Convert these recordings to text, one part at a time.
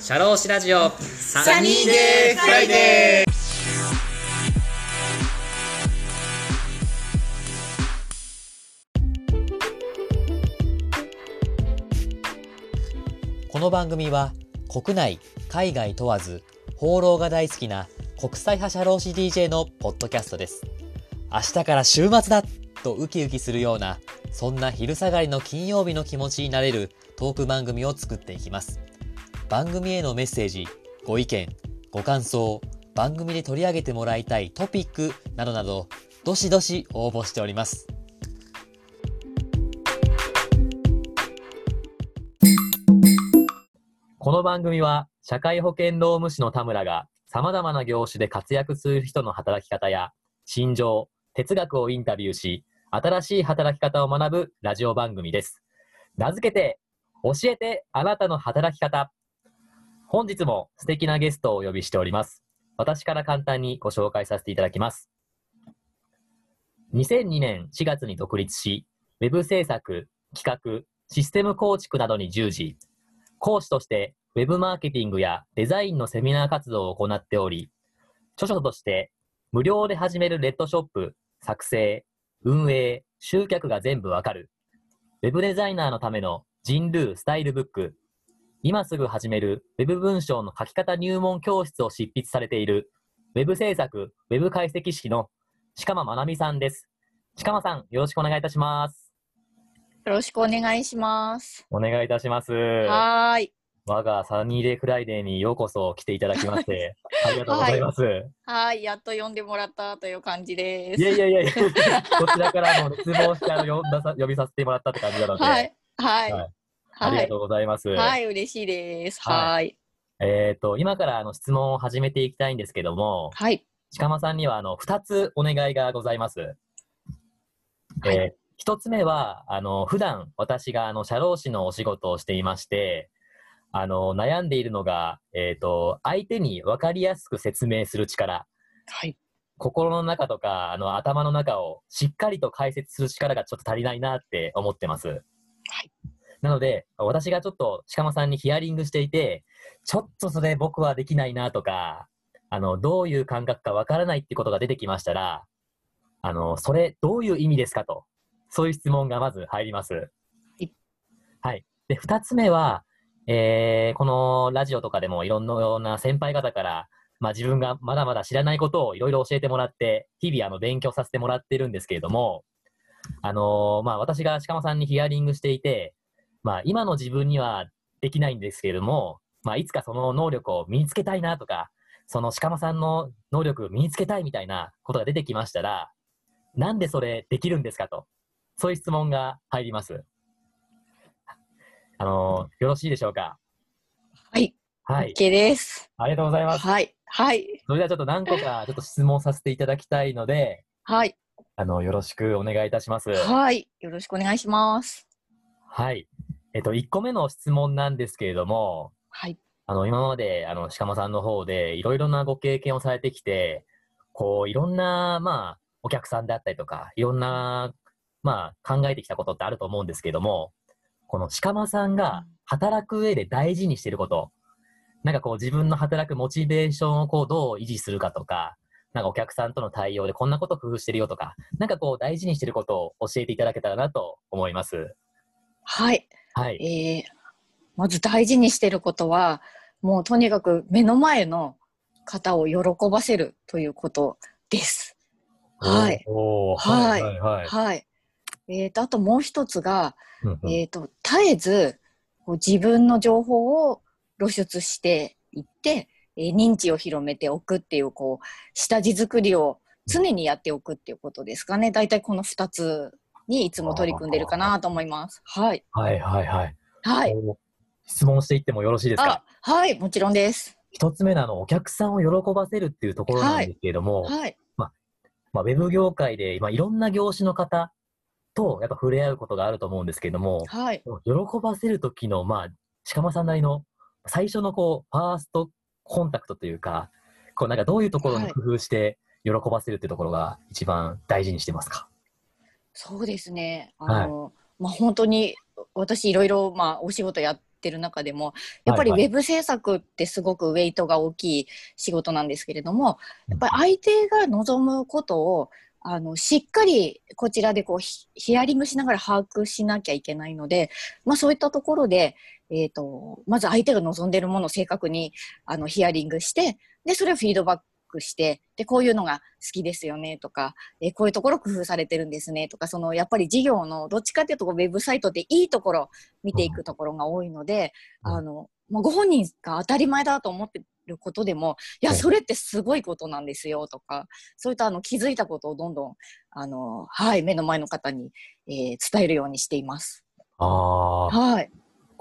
シャローシラジオ。サニーデーフライデー。この番組は国内海外問わず放浪が大好きな国際派社労士 DJ のポッドキャストです。明日から週末だとウキウキするようなそんな昼下がりの金曜日の気持ちになれるトーク番組を作っていきます。番組へのメッセージご意見ご感想番組で取り上げてもらいたいトピックなどなどどしどし応募しておりますこの番組は社会保険労務士の田村が様々な業種で活躍する人の働き方や心情、哲学をインタビューし、新しい働き方を学ぶラジオ番組です。名付けて、教えてあなたの働き方。本日も素敵なゲストをお呼びしております。私から簡単にご紹介させていただきます。2002年4月に独立し、ウェブ制作、企画、システム構築などに従事、講師としてウェブマーケティングやデザインのセミナー活動を行っており、著書として無料で始めるレッドショップ、作成、運営、集客が全部わかる、ウェブデザイナーのための人類スタイルブック、今すぐ始めるウェブ文章の書き方入門教室を執筆されている、ウェブ制作、ウェブ解析士の鹿間まなみさんです。鹿間さん、よろしくお願いいたします。よろしくお願いします。お願いいたします。はーい。我がサニーデーフライデーにようこそ来ていただきまして、ありがとうございます。はーい。やっと呼んでもらったという感じです。いやいやいやいや、こちらからも熱望してあの呼んださ呼びさせてもらったって感じなので、はい。はい。はいありはいがと。うございます。はい。嬉しいです。はい。えっ、と、今からあの質問を始めていきたいんですけども、はい。鹿間さんにはあの2つお願いがございます。はいえー一つ目は、あの、普段私があの、社労士のお仕事をしていまして、あの、悩んでいるのが、えっ、と、相手に分かりやすく説明する力、はい。心の中とか、あの、頭の中をしっかりと解説する力がちょっと足りないなって思ってます。はい。なので、私がちょっと鹿間さんにヒアリングしていて、ちょっとそれ僕はできないなとか、あの、どういう感覚かわからないってことが出てきましたら、あの、それどういう意味ですかと、そういう質問がまず入ります。いはい。で、二つ目は、えー、このラジオとかでもいろんなような先輩方から、まあ自分がまだまだ知らないことをいろいろ教えてもらって、日々あの勉強させてもらってるんですけれども、あのーまあ私が鹿間さんにヒアリングしていて、まあ今の自分にはできないんですけれども、まあいつかその能力を身につけたいなとか、その鹿間さんの能力を身につけたいみたいなことが出てきましたら、なんでそれできるんですかと、そういう質問が入ります。あのーよろしいでしょうか？はい。はい。OK です。ありがとうございます。はい。はい。それではちょっと何個かちょっと質問させていただきたいので、はい。あの、よろしくお願いいたします。はい。よろしくお願いします。はい。えっと、1個目の質問なんですけれども、はい。あの、今まで、あの、鹿間さんの方で、いろいろなご経験をされてきて、こう、いろんな、まあ、お客さんであったりとか、いろんな、まあ、考えてきたことってあると思うんですけれども、この鹿間さんが働く上で大事にしていること、なんかこう、自分の働くモチベーションをこう、どう維持するかとか、なんかお客さんとの対応でこんなこと工夫してるよとか、なんかこう、大事にしてることを教えていただけたらなと思います。はい。はい。えー、まず大事にしてることは、もうとにかく目の前の方を喜ばせるということです。はい。はいはい、はい。はい。えーと、あともう一つが、えーと、絶えずこう自分の情報を露出していって、えー認知を広めておくっていう、こう、下地作りを常にやっておくっていうことですかね。大体この二つにいつも取り組んでるかなと思います。はい。はい、はい、はい。はい。お質問していってもよろしいですか？あ、はい、もちろんです。一つ目のあの、お客さんを喜ばせるっていうところなんですけれども、はい。まあ、ウェブ業界で、まあ、いろんな業種の方とやっぱ触れ合うことがあると思うんですけれども、はい。喜ばせる時の、まあ、鹿間さんなりの最初のこう、ファーストコンタクトというか、こうなんかどういうところにはい工夫して喜ばせるっていうところが一番大事にしてますか？そうですね。あの、まあ本当に私いろいろまあお仕事やっってる中でもやっぱりウはい。はェブ制作ってすごくウェイトが大きい仕事なんですけれどもやっぱり相手が望むことをあのしっかりこちらでこうヒヒアリングしながら把握しなきゃいけないので、まあ、そういったところで、えー、とまず相手が望んでいるものを正確にあのヒアリングしてでそれをフィードバックしてでこういうのが好きですよねとか、えーこういうところ工夫されてるんですねとかそのやっぱり事業のどっちかっていうとウェブサイトでいいところ見ていくところが多いので、うん。あのまあ、ご本人が当たり前だと思ってることでもいやうんそれってすごいことなんですよとかそういったあの気づいたことをどんどんあの、はい、目の前の方に、えー伝えるようにしています。ああ、はい、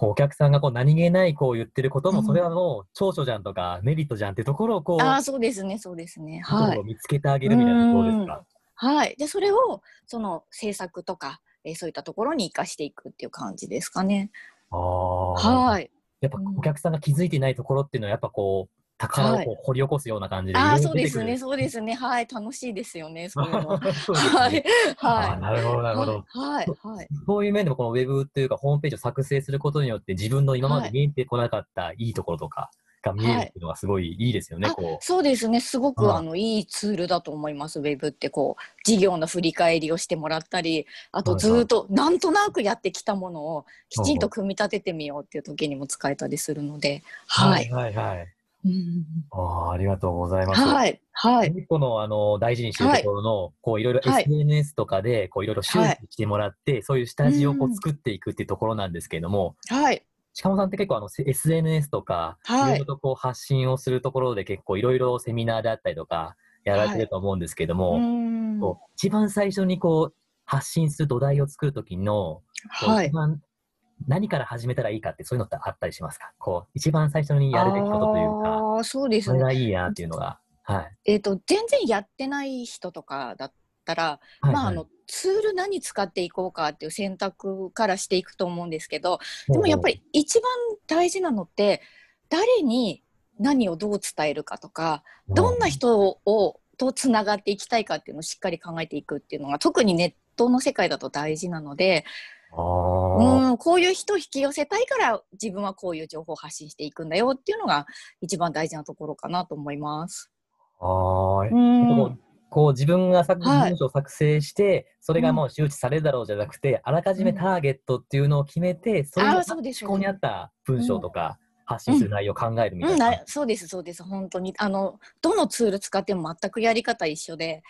こうお客さんがこう何気ないこう言ってることも、うんそれはもう長所じゃんとかメリットじゃんっていうところをこう、ああそうですねそうですね。はい見つけてあげるみたいなところですか？はい、でそれをその制作とか、えーそういったところに生かしていくっていう感じですかね。ああ、はい。やっぱうんお客さんが気づいていないところっていうのはやっぱこう宝を掘り起こすような感じでああいろそうですね。そうですねはい楽しいですよねそういうの。そうですねはいあはーなるほど、なるほど。いはいはいそういう面でもこのウェブというかホームページを作成することによって自分の今まで見えてこなかったいいところとかが見えるっていうのがすごいいいですよね。あこうそうですねすごあくあのいいツールだと思いますウェブってこう事業の振り返りをしてもらったりあとはいはいずーっとなんとなくやってきたものをきちんと組み立ててみようっていう時にも使えたりするのではい。はいはい。うん。あーありがとうございます。はいはい。このあの大事にしてるところの、こういろいろはい。SNS とかでこういろいろ周知してもらって、そういう下地をこううん作っていくっていうところなんですけれども、はい。鹿野さんって結構あのせ SNS とか、はい。いろいろとこう発信をするところで結構いろいろセミナーであったりとかやられてると思うんですけれども、うん。こう一番最初にこう発信する土台を作るときの、はい。一番何から始めたらいいかってそういうのってあったりしますか？こう一番最初にやるべきことというか、ああそうですね。これがいいなっていうのが。はい。えっ、と全然やってない人とかだったら、はいまああのツール何使っていこうかっていう選択からしていくと思うんですけどでもやっぱり一番大事なのって誰に何をどう伝えるかとかどんな人をとつながっていきたいかっていうのをしっかり考えていくっていうのが特にネットの世界だと大事なのでうんこういう人を引き寄せたいから自分はこういう情報を発信していくんだよっていうのが一番大事なところかなと思います。あー。うん。こうこう自分が作はい文章を作成して、それがもう周知されるだろうじゃなくて、あらかじめターゲットっていうのを決めて、それあにーそうです思考に合った文章とか発信する内容を考えるみたうん、いな。なそうですそうです。本当にあのどのツール使っても全くやり方一緒で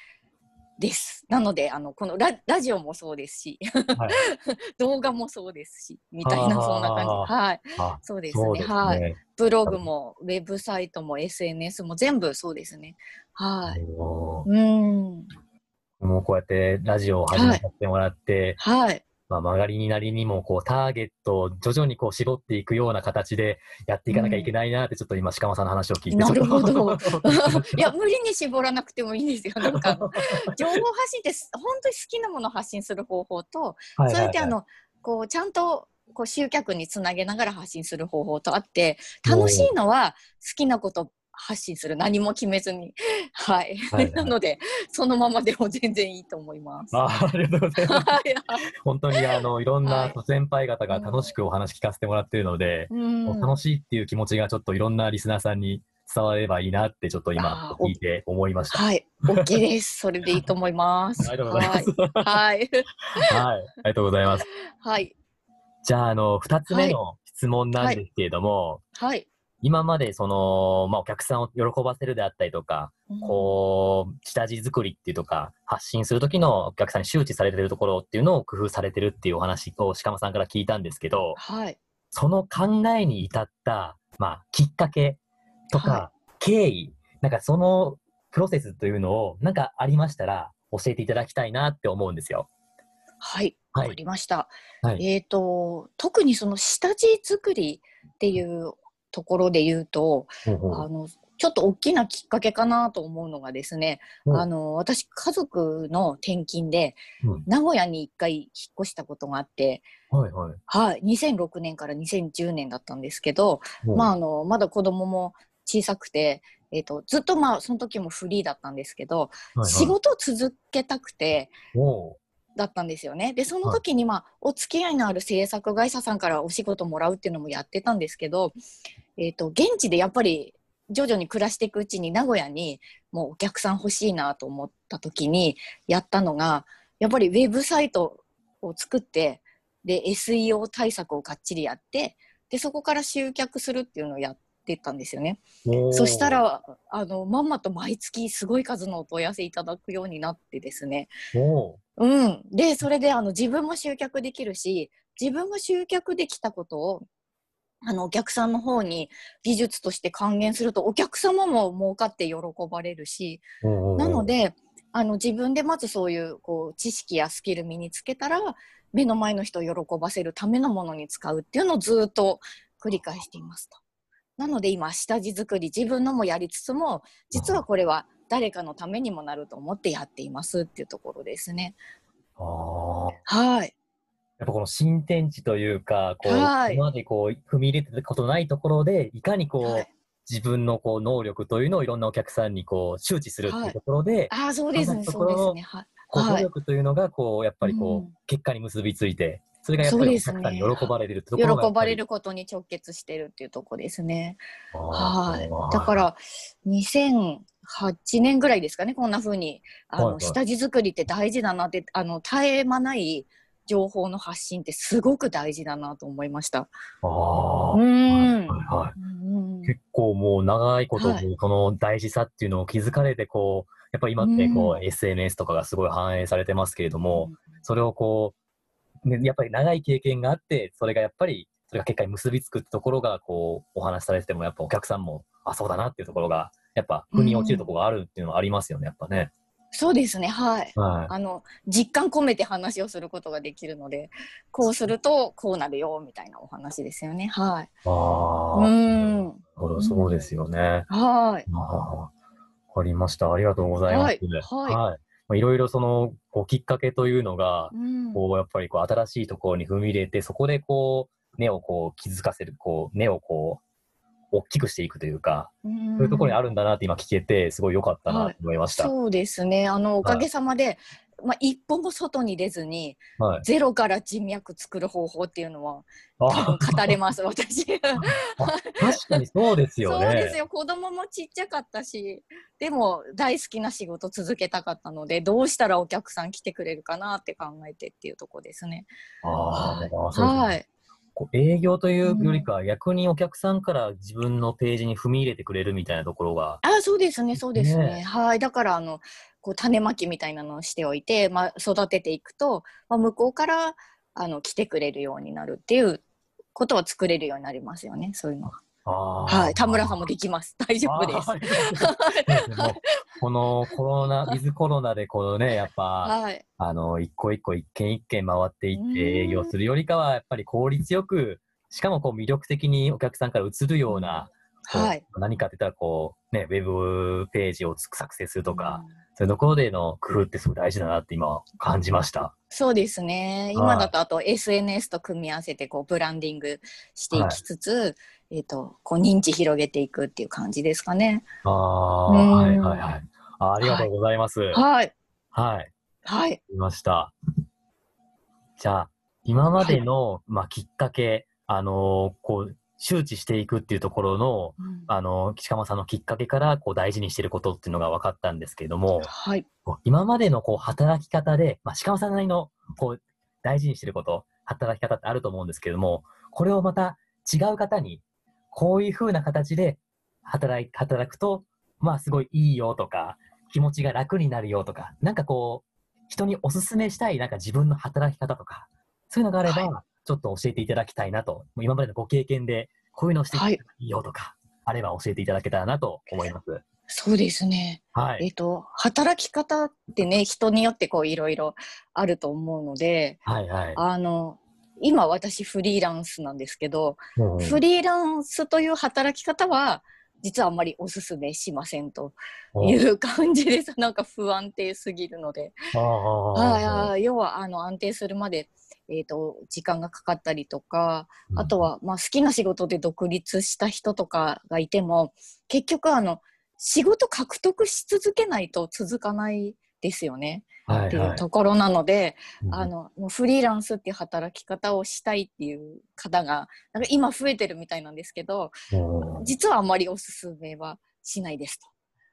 です。なのであのこのララジオもそうですし、はい。動画もそうですしみたいなそんな感じ。はい。あそうですそうですね。はい。ね。ブログもウェブサイトも SNS も全部そうですね。はい。もうん。うもうこうやってラジオを始めさせてもらって、はいまあ、曲がりになりにもこうターゲットを徐々にこう絞っていくような形でやっていかなきゃいけないなって、ちょっと今、鹿間さんの話を聞いて、なるほど。いや無理に絞らなくてもいいんですよ。なんか情報発信ってす本当に好きなものを発信する方法とはいはいはい。そうやってあのこうちゃんとこう集客につなげながら発信する方法とあって楽しいのは好きなこと発信する何も決めずに はい、はいはいなのでそのままでも全然いいと思います。あーありがとうございます。はい本当にあのいろんはない先輩方が楽しくお話聞かせてもらってるので、うん楽しいっていう気持ちがちょっといろんなリスナーさんに伝わればいいなってちょっと今聞いて思いました。はい、OK です。それでいいと思います。ありがとうございます。はい、はい、はい、ありがとうございます。はい、じゃあ、あの、二つ目の質問なんですけれども、はい。今までその、まあ、お客さんを喜ばせるであったりとか、こう、下地作りっていうとか、発信するときのお客さんに周知されてるところっていうのを工夫されてるっていうお話を鹿間さんから聞いたんですけど、はい、その考えに至った、まあ、きっかけとか、は経緯、なんかそのプロセスというのを、なんかありましたら、教えていただきたいなって思うんですよ。はい、わかはい。りました。はい。えっ、と、特にその下地作りっていうところで言うと、ほうほうあの、ちょっと大きなきっかけかなと思うのがですね、うん。あの、私、家族の転勤で、うん。名古屋に一回引っ越したことがあって、はいはい。はい、2006年から2010年だったんですけど、ほうまあ、あの、まだ子供も小さくて、えっ、と、ずっとまあ、その時もフリーだったんですけど、はいはい。仕事を続けたくて、だったんですよね。でその時に、まあお付き合いのある制作会社さんからお仕事もらうっていうのもやってたんですけど、えー、と現地でやっぱり徐々に暮らしていくうちに名古屋にもうお客さん欲しいなと思った時にやったのがやっぱりウェブサイトを作ってで SEO 対策をかっちりやってでそこから集客するっていうのをやってたんですよね。そしたらあのまんまと毎月すごい数のお問い合わせいただくようになってですね。うん、でそれであの自分も集客できるし自分が集客できたことをあのお客さんの方に技術として還元するとお客様も儲かって喜ばれるし、なのであの自分でまずそういうこう知識やスキル身につけたら目の前の人を喜ばせるためのものに使うっていうのをずっと繰り返していますと。なので今下地作り自分のもやりつつも実はこれは誰かのためにもなると思ってやっていますっていうところですね。はい。やっぱこの新天地というか、こう、はい、今までこう踏み入れたことないところで、いかにこう、はい、自分のこう能力というのをいろんなお客さんにこう周知するっていうところで、はい、あそうですね、そうですね。はい。こう努力というのがこうやっぱりこう、うん、結果に結びついてそれがやっぱりお客さんに喜ばれるところが、ね、喜ばれることに直結してるっていうところですね。はい。だから2008年ぐらいですかねこんなふうに。あの、下地作りって大事だなってあの絶え間ない情報の発信ってすごく大事だなと思いました。あうん、はい、結構もう長いこと、はい、この大事さっていうのを気づかれてこうやっぱり今ってこう、うん、SNS とかがすごい反映されてますけれども、うん、それをこう、ね、やっぱり長い経験があって、それがやっぱり、それが結果に結びつくってところが、こう、お話しされてても、やっぱお客さんも、あ、そうだなっていうところが、やっぱ、腑に落ちるところがあるっていうのはありますよね、やっぱね。そうですね、はい、はい、あの実感込めて話をすることができるので、こうするとこうなるよみたいなお話ですよね。はい。ああ、うん。そうですよね。はい。わかりました。ありがとうございます。はい。はいまあ、いろいろそのこうきっかけというのが、うん、こうやっぱりこう新しいところに踏み入れて、そこでこう根をこう気づかせる、こう根をこう大きくしていくというか、うん、そういうところにあるんだなって今聞けて、すごい良かったなと思いました。はい、そうですね。あのおかげさまで、まあ、一歩も外に出ずに、はい、ゼロから人脈作る方法っていうのは多分語れます私。確かにそうですよね。そうですよ。子供もちっちゃかったしでも大好きな仕事続けたかったのでどうしたらお客さん来てくれるかなって考えてっていうとこですね。あ、はい、営業というよりか、うん、逆にお客さんから自分のページに踏み入れてくれるみたいなところが。あそうですね、そうですね。ねはい。だから、あの、こう種まきみたいなのをしておいて、まあ、育てていくと、まあ、向こうからあの来てくれるようになるっていうことは作れるようになりますよね、そういうのは。はい、田村さんもできます。大丈夫です。このコロナ、ウィズコロナでこのね、やっぱ、はい、あの、一個一個一軒一軒回っていって営業するよりかは、やっぱり効率よく、しかもこう魅力的にお客さんから移るような、はい、何かって言ったらこう、ね、ウェブページを作成するとか、そういうところでの工夫ってすごい大事だなって今感じました。そうですね。今だとあと SNS と組み合わせてこうブランディングしていきつつ、はい、えっ、ー、と、こう認知広げていくっていう感じですかね。ああ、はいはいはい。あありがとうございます。はい。はい。はい。いました。じゃあ、今までの、はい、まあ、きっかけ、あのー、こう、周知していくっていうところの、うん、あの、岸川さんのきっかけから、こう、大事にしてることっていうのが分かったんですけれども、はい。今までの、こう、働き方で、まあ、鹿間さんなりの、こう、大事にしてること、働き方ってあると思うんですけれども、これをまた違う方に、こういうふうな形で働い、働くと、まあ、すごいいいよとか、気持ちが楽になるよとか、なんかこう、人にお勧めしたい、なんか自分の働き方とか、そういうのがあれば、はいちょっと教えていただきたいなと、今までのご経験で、こういうのをしていいよとか、はい、あれば教えていただけたらなと思います。そうですね。はい。えっ、ー、と、働き方ってね、人によってこういろいろあると思うので、はいはい。あの、今私フリーランスなんですけど、うん、フリーランスという働き方は、実はあんまりおすすめしませんという感じです。なんか不安定すぎるので。はい、要はあの安定するまでえーと、時間がかかったりとか、あとは、まあ、好きな仕事で独立した人とかがいても結局あの仕事獲得し続けないと続かないですよね。はいっていうところなので、うんあのもうフリーランスっていう働き方をしたいっていう方がなんか今増えてるみたいなんですけどうん実はあまりおすすめはしないです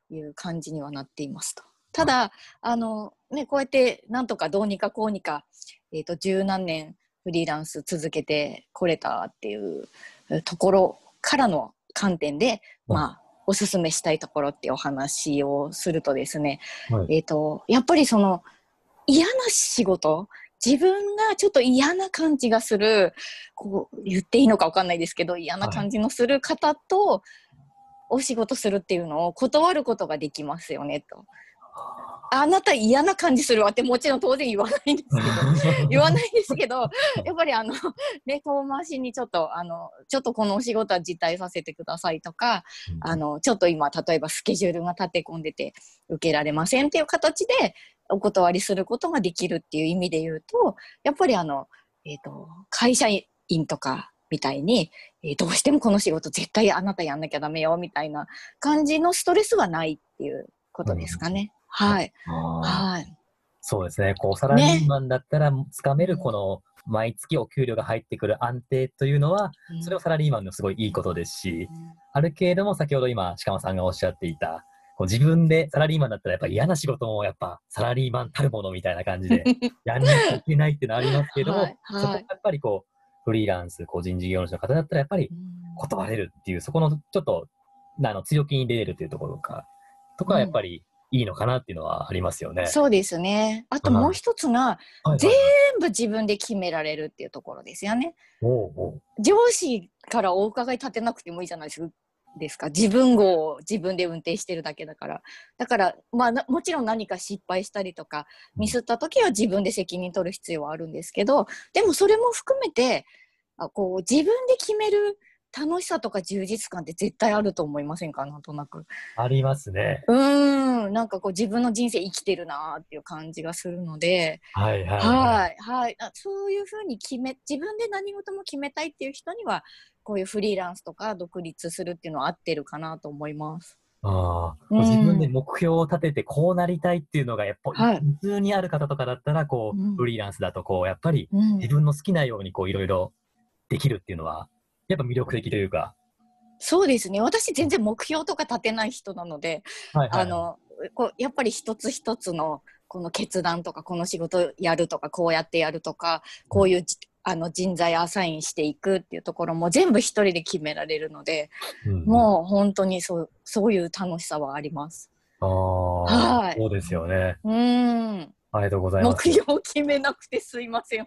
という感じにはなっていますと。ただあの、ね、こうやってなんとかどうにかこうにか、えー、と十何年フリーランス続けてこれたっていうえところからの観点で、うん。まあ、おすすめしたいところってお話をするとですね、はいえっ、と、やっぱりその嫌な仕事、自分がちょっと嫌な感じがする、こう言っていいのかわかんないですけど、嫌な感じのする方とお仕事するっていうのを断ることができますよねと。あなた嫌な感じするわってもちろん当然言わないんですけど、言わないですけど、やっぱりあの、ね、遠回しにちょっと、あの、ちょっとこのお仕事は辞退させてくださいとか、あの、ちょっと今、例えばスケジュールが立て込んでて受けられませんっていう形でお断りすることができるっていう意味で言うと、やっぱりあの、えっ、と、会社員とかみたいに、えーどうしてもこの仕事絶対あなたやんなきゃダメよみたいな感じのストレスはないっていうことですかね。はい。はい。そうですね。こう、サラリーマンだったら、つかめるこの、毎月お給料が入ってくる安定というのは、それはサラリーマンのすごいいいことですし、あるけれども、先ほど今、鹿間さんがおっしゃっていた、こう自分でサラリーマンだったら、やっぱり嫌な仕事も、やっぱサラリーマンたるものみたいな感じで、やんなきゃいけないっていうのはありますけれども、はいはい。そこがやっぱりこう、フリーランス、個人事業主の方だったら、やっぱり断れるっていう、そこのちょっと、あの、強気に出れるっていうところか、とかはやっぱりいいのかなっていうのはありますよね。そうですね。あともう一つが、全全部自分で決められるっていうところですよね。おうおう上司からお伺い立てなくてもいいじゃないですか。ですか自分号を自分で運転してるだけだからだから、まあ、なもちろん何か失敗したりとかミスった時は自分で責任取る必要はあるんですけどでもそれも含めてあこう自分で決める楽しさとか充実感って絶対あると思いませんか？なんとなく。ありますね。うーん。なんかこう自分の人生生きてるなーっていう感じがするので。はいはい。はい。はいあそういうふうに決め自分で何事も決めたいっていう人にはこういうフリーランスとか独立するっていうのは合ってるかなと思います。あ自分で目標を立ててこうなりたいっていうのがやっぱ、はい。普通にある方とかだったらこう、うん。フリーランスだとこうやっぱりうん。自分の好きなようにこういろいろできるっていうのはやっぱ魅力的というか。そうですね。私全然目標とか立てない人なので、はいはい、あのこうやっぱり一つ一つのこの決断とかこの仕事やるとかこうやってやるとかこういうじあの人材アサインしていくっていうところも全部一人で決められるので、うん、もう本当にそうそういう楽しさはあります。ああ、はい。そうですよね。うんありがとうございま目す。標を決めなくてすいませんい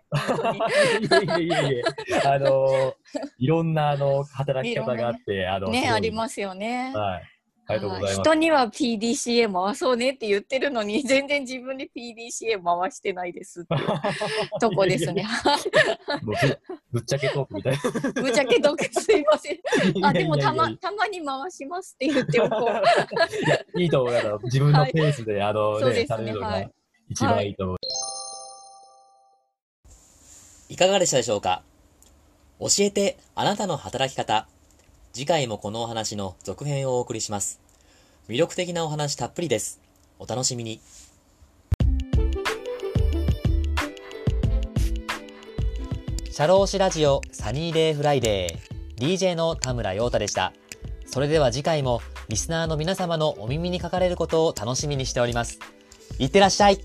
えいえいえあの いろんなあの働き方があって、あのねありすますよね。はい。ありがとうございます。人には PDCA 回そうねって言ってるのに 全然自分で PDCA 回してないですっていう とこですね。ぶぶっちゃけトークみたいな。ぶっちゃけどくすいません。あでもたまたまに回しますって言っておこう。いやいいと思うよ。自分のペースで、あのね、そうですねされるのがはい一番いいと思う。いかがでしたでしょうか？教えてあなたの働き方。次回もこのお話の続編をお送りします。魅力的なお話たっぷりです。お楽しみに。シャローシラジオサニーデイフライデー DJ の田村陽太でした。それでは次回もリスナーの皆様のお耳にかかれることを楽しみにしております。いってらっしゃい。